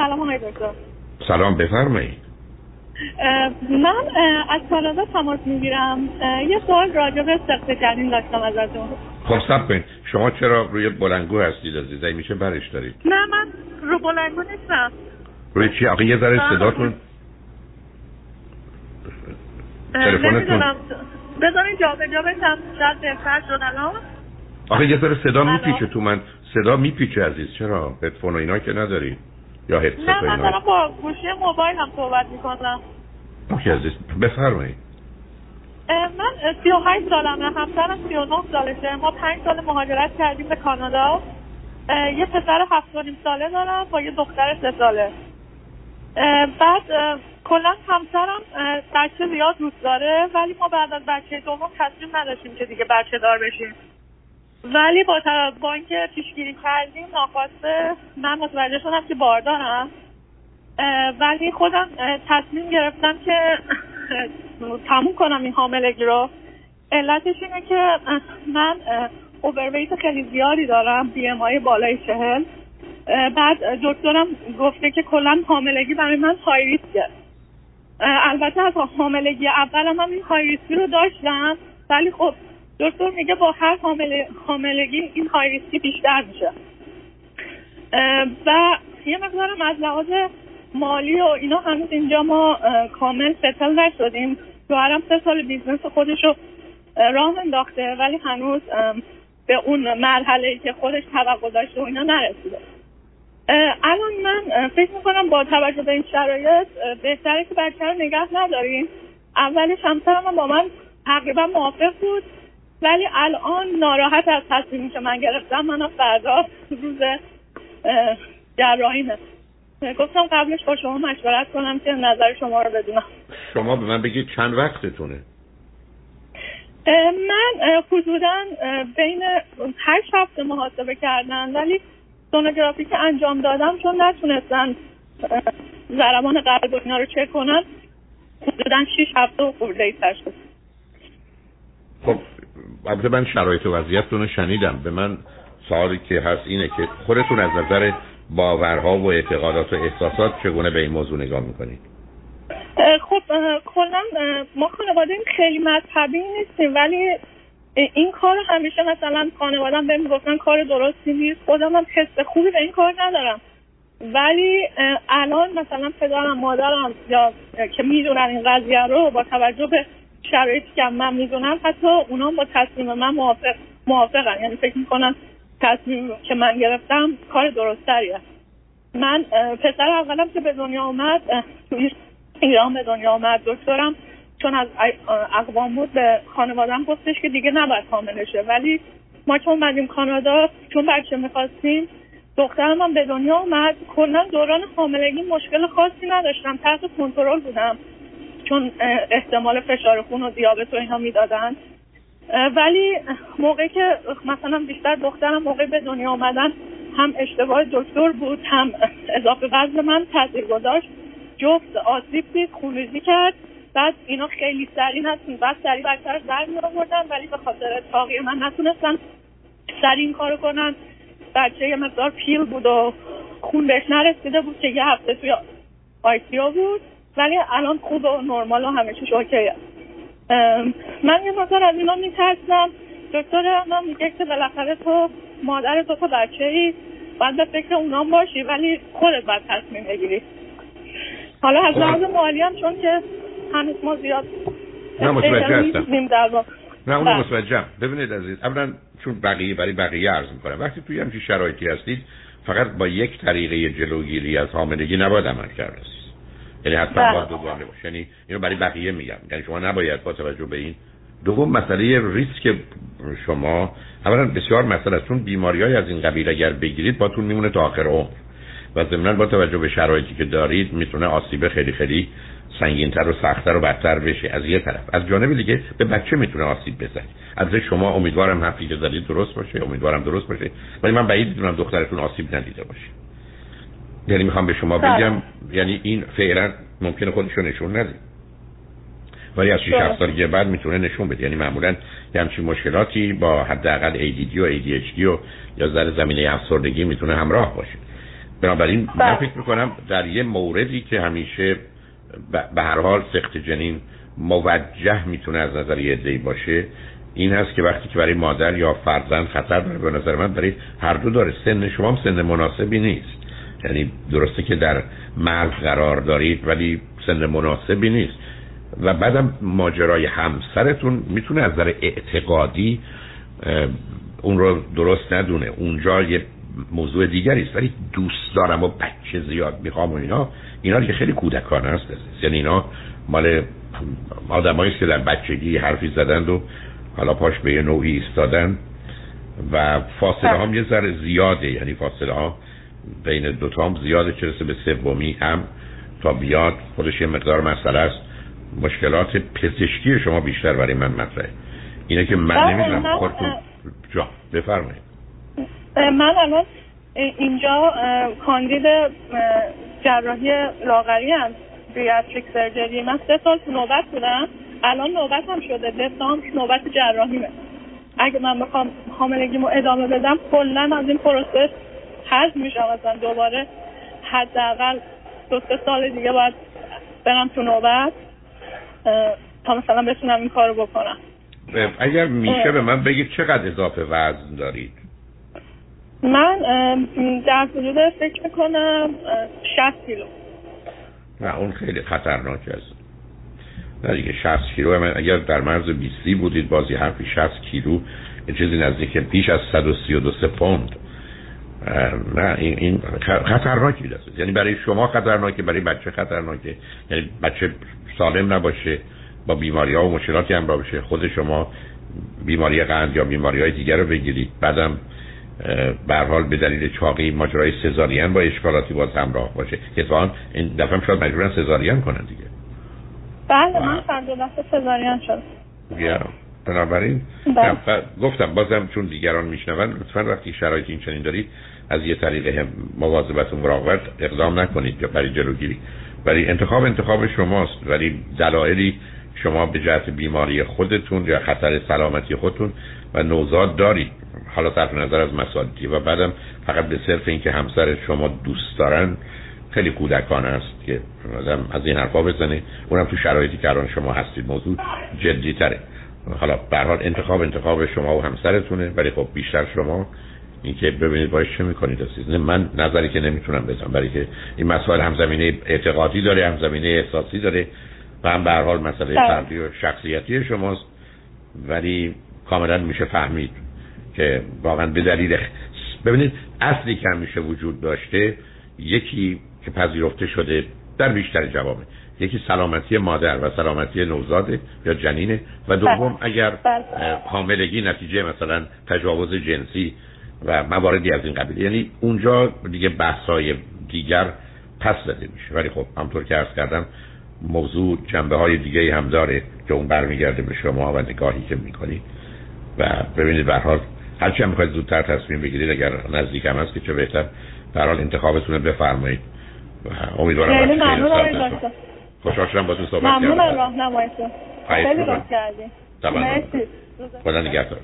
سلام آقای دکتر. سلام بفرمایید. من از کانادا تماس می‌گیرم. یه سوال راجع به سخت جنین داشتم ازتون. خب سب کنید. شما چرا روی بلنگو هستید عزیزه میشه برش دارید. نه من رو بلنگو نیستم. روی چی؟ آقا یه ذره صداتون. تلفنتون. بذارین جا به جا بشم. شاید بهتر شد الان. آخه یه ذره صدا میپیچه تو من. صدا میپیچه عزیز. چرا؟ هدفون و اینا که نداری یا هدست نه من دارم با گوشی موبایل هم صحبت می‌کنم. اوکی عزیز بفرمایید. من سی و هشت سالمه همسرم سی و نه سالشه. ما پنج سال مهاجرت کردیم به کانادا. یه پسر هفت و نیم ساله دارم با یه دختر سه ساله. بعد کلا همسرم بچه زیاد دوست داره ولی ما بعد از بچه دوم تصمیم نداشتیم که دیگه بچه دار بشیم. ولی با با اینکه پیشگیری کردیم ناخواسته من متوجه شدم که باردارم. ولی خودم تصمیم گرفتم که تموم کنم این حاملگی رو. علتش اینه که من اوورویت خیلی زیادی دارم بی ام آی بالای چهل. بعد دکترم گفته که کلا حاملگی برای من های ریسکه البته از حاملگی اولم هم این های ریسکی رو داشتم. ولی خب دکتر میگه با هر حاملگی این high risk ی بیشتر میشه. و یه مقدارم از لحاظ مالی و اینا هنوز اینجا ما کامل settle نشدیم. شوهرم سه سال business خودش رو راه انداخته ولی هنوز به اون مرحله ای که خودش توقع داشته و اینا نرسیده. الان من فکر می‌کنم با توجه به این شرایط بهتره که بچه رو نگه نداریم. اولش همسرم با من تقریبا موافق بود. ولی الان ناراحت از تصمیمی که من گرفتم من فردا روز جراحیمه. گفتم قبلش با شما مشورت کنم که نظر شما رو بدونم. شما به من بگید چند وقتتونه؟ من حدودا بین هشت هفته محاسبه کردن ولی سونوگرافی که انجام دادم چون نتونستن ضربان قلب و اینا رو چک کنن حدودا شیش هفته و خورده ای شد. خب البته من شرایط و وضعیتتون رو شنیدم به من سوالی که هست اینه که خودتون از نظر باورها و اعتقادات و احساسات چگونه به این موضوع نگاه می‌کنید؟ خب کلا ما خانواده خیلی مذهبی نیستیم ولی این کار همیشه مثلا خانوادم بهم می‌گفتن کار درستی نیست. خودم هم حس خوبی به این کار ندارم. ولی الان مثلا پدرم مادرم یا که می‌دونن این قضیه رو با توجه به شرایطی که من می‌دونم حتی اونا با تصمیم من موافق موافقن. یعنی فکر می‌کنن تصمیم که من گرفتم کار درستریه من پسر اولم که به دنیا آمد توی ایران به دنیا آمد دکترم. چون از اقوام بود به خانوادم گفتش که دیگه نباید حاملشه. ولی ما چون اومدیم کانادا چون بچه می‌خواستیم دخترم هم به دنیا آمد کلا دوران حاملگی مشکل خاصی نداشتم. تحت کنترل بودم. چون احتمال فشار خون و دیابت و اینا می‌دادن. ولی موقعی که مثلا بیشتر دخترم موقع به دنیا آمدن هم اشتباه دکتر بود هم اضافه وزن من تاثیر گذاشت. جفت آسیب دید خونریزی کرد. بعد اینا خیلی سریع نتون بعد سریع بچه رو در می آوردن ولی به خاطر تاقی من نتونستن سریع این کارو کنن. بچه یه مقدار پیل بود و خون بهش نرسیده بود که یه هفته توی آیسیو بود. ولی الان خوب و نرمال و همه چیش اوکیه من یه مقدار از اینا میترسم. دکتر من میگه که بالاخره تو مادر دو تا بچه ای باید به فکر اونام باشی ولی خودت باید تصمیم بگیری. حالا از لحاظ مالی هم چون که هنوز ما زیاد نه متوجه هستم. نه اون بله. متوجه ببینید عزیز اولا چون بقیه برای بقیه عرض می‌کنم. وقتی توی همچین شرایطی هستید فقط با یک طریقه جلوگیری از حاملگی نباید عمل کرد یعنی حتما بله. باید دوگانه باشه. یعنی اینو برای بقیه میگم. یعنی شما نباید با توجه به این. دوم مسئله ریسک شما. اولا بسیار مسئله است. چون بیماری های از این قبیل اگر بگیرید باتون میمونه تا آخر عمر. و ضمنا با توجه به شرایطی که دارید می‌تونه آسیب خیلی خیلی سنگینتر و سختتر و بدتر بشه از یه طرف. از جانب دیگه به بچه می‌تونه آسیب بزنه از شما امیدوارم حرفی که زدید درست باشه. امیدوارم درست باشه. ولی من بعید می‌دونم دخترتون آسیب ندیده باشه. یعنی می‌خوام به شما بله. بگم یعنی این فعلا ممکنه خودشو نشون نده ولی از 6 بله. 7 سالگی بعد می‌تونه نشون بده یعنی معمولا یه همچین مشکلاتی با حداقل ADD و ADHD و یا ذره زمینه افسردگی می‌تونه همراه باشه بنابراین من بله. فکر می‌کنم در یه موردی که همیشه به هر حال سخت جنین موجه می‌تونه از نظر یه دی باشه این هست که وقتی که برای مادر یا فرزند خطر داره به نظر من برای هر دو داره سن شما هم سن مناسبی نیست یعنی درسته که در مرز قرار دارید ولی سن مناسبی نیست. و بعدم ماجرای همسرتون می‌تونه از نظر اعتقادی اون رو درست ندونه. اونجا یه موضوع دیگری است ولی دوست دارم و بچه زیاد می‌خوام و اینا. اینا که خیلی کودکانه است. یعنی اینا مال آدمایی که در بچگی حرفی زدند و حالا پاش به یه نوعی ایستادن. و فاصله هم یه ذره زیاده یعنی فاصله ها. بین دوتا هم زیاده چه به سومی هم تا بیاد خودش یه مقدار مسئله است. مشکلات پزشکی شما بیشتر برای من مطرحه. اینه که من بله، نمی‌دونم خودتون جا بفرمایید. من الان اینجا کاندید جراحی لاغری هم بیاتریک سرجری. من سه سال نوبت بودم. الان نوبت هم شده. دسامبر نوبت جراحیمه. اگه من بخوام حاملگیمو ادامه بدم کلا از این process حذف میشم اصلا دوباره حداقل دو سه سال دیگه باید برم تو نوبت تا مثلا بتونم این کارو بکنم. اگر میشه به من بگید چقدر اضافه وزن دارید؟ من در حدود فکر می‌کنم 60 کیلو. نه اون خیلی خطرناک است. نه دیگه 60 کیلو. من اگر در مرز 20 بودید باز یه حرفی 60 کیلو چیزی نزدیک بیش از 132 پوند. نه این, این خطرناکی است. یعنی برای شما خطرناکه برای بچه خطرناکه. یعنی بچه سالم نباشه با بیماری ها و مشکلاتی هم بشه خود شما بیماری قند یا بیماری های دیگر رو بگیرید. بعدم به حال به دلیل چاقی ماجرای سزارین با اشکالاتی باز همراه باشه. که این دفعه شاید مجبورن سزارین کنن دیگه. بله من فرد دفعه سزارین شد. بنابراین بله. گفتم بازم چون دیگران میشنون لطفا وقتی شرایط این چنین دارید از یه طریق مواظبت و مراقبت اقدام نکنید یا برای جلوگیری. ولی انتخاب انتخاب شماست ولی دلایلی شما به جهت بیماری خودتون یا خطر سلامتی خودتون و نوزاد دارید حالا طرف نظر از مسائلی و بعدم فقط به صرف اینکه همسر شما دوست دارن خیلی کودکانه است که از این حرفا بزنه. اونم تو شرایطی که الان شما هستید موضوع جدی تره حالا به حال انتخاب انتخاب شما و همسرتونه ولی خب بیشتر شما اینکه ببینید باید چه می‌کنید. عزیز من نظری که نمی‌تونم بزنم برای که این مسائل همزمینه اعتقادی داره همزمینه احساسی داره و هم به حال مسئله بله. فردی و شخصیتی شماست. ولی کاملا میشه فهمید که واقعا به دلیل ببینید اصلی که همیشه وجود داشته یکی که پذیرفته شده در بیشتر جوامع یکی سلامتی مادر و سلامتی نوزاده یا جنینه و دوم بله. اگر بله. حاملگی نتیجه مثلا تجاوز جنسی و مواردی از این قبیل یعنی اونجا دیگه بحثای دیگر پس زده میشه. ولی خب همطور که عرض کردم موضوع جنبه های دیگه هم داره که اون برمیگرده به شما و نگاهی که می‌کنید. و ببینید به حال هرچی هم می‌خواید زودتر تصمیم بگیرید اگر نزدیک هم هست که چه بهتر. به حال انتخابتون بفرمایید. امیدوارم ممنون خوشحال شدم با تو صحبت کردم. ممنون راهنماییتون. خیلی لطف کردید خدا نگهدار.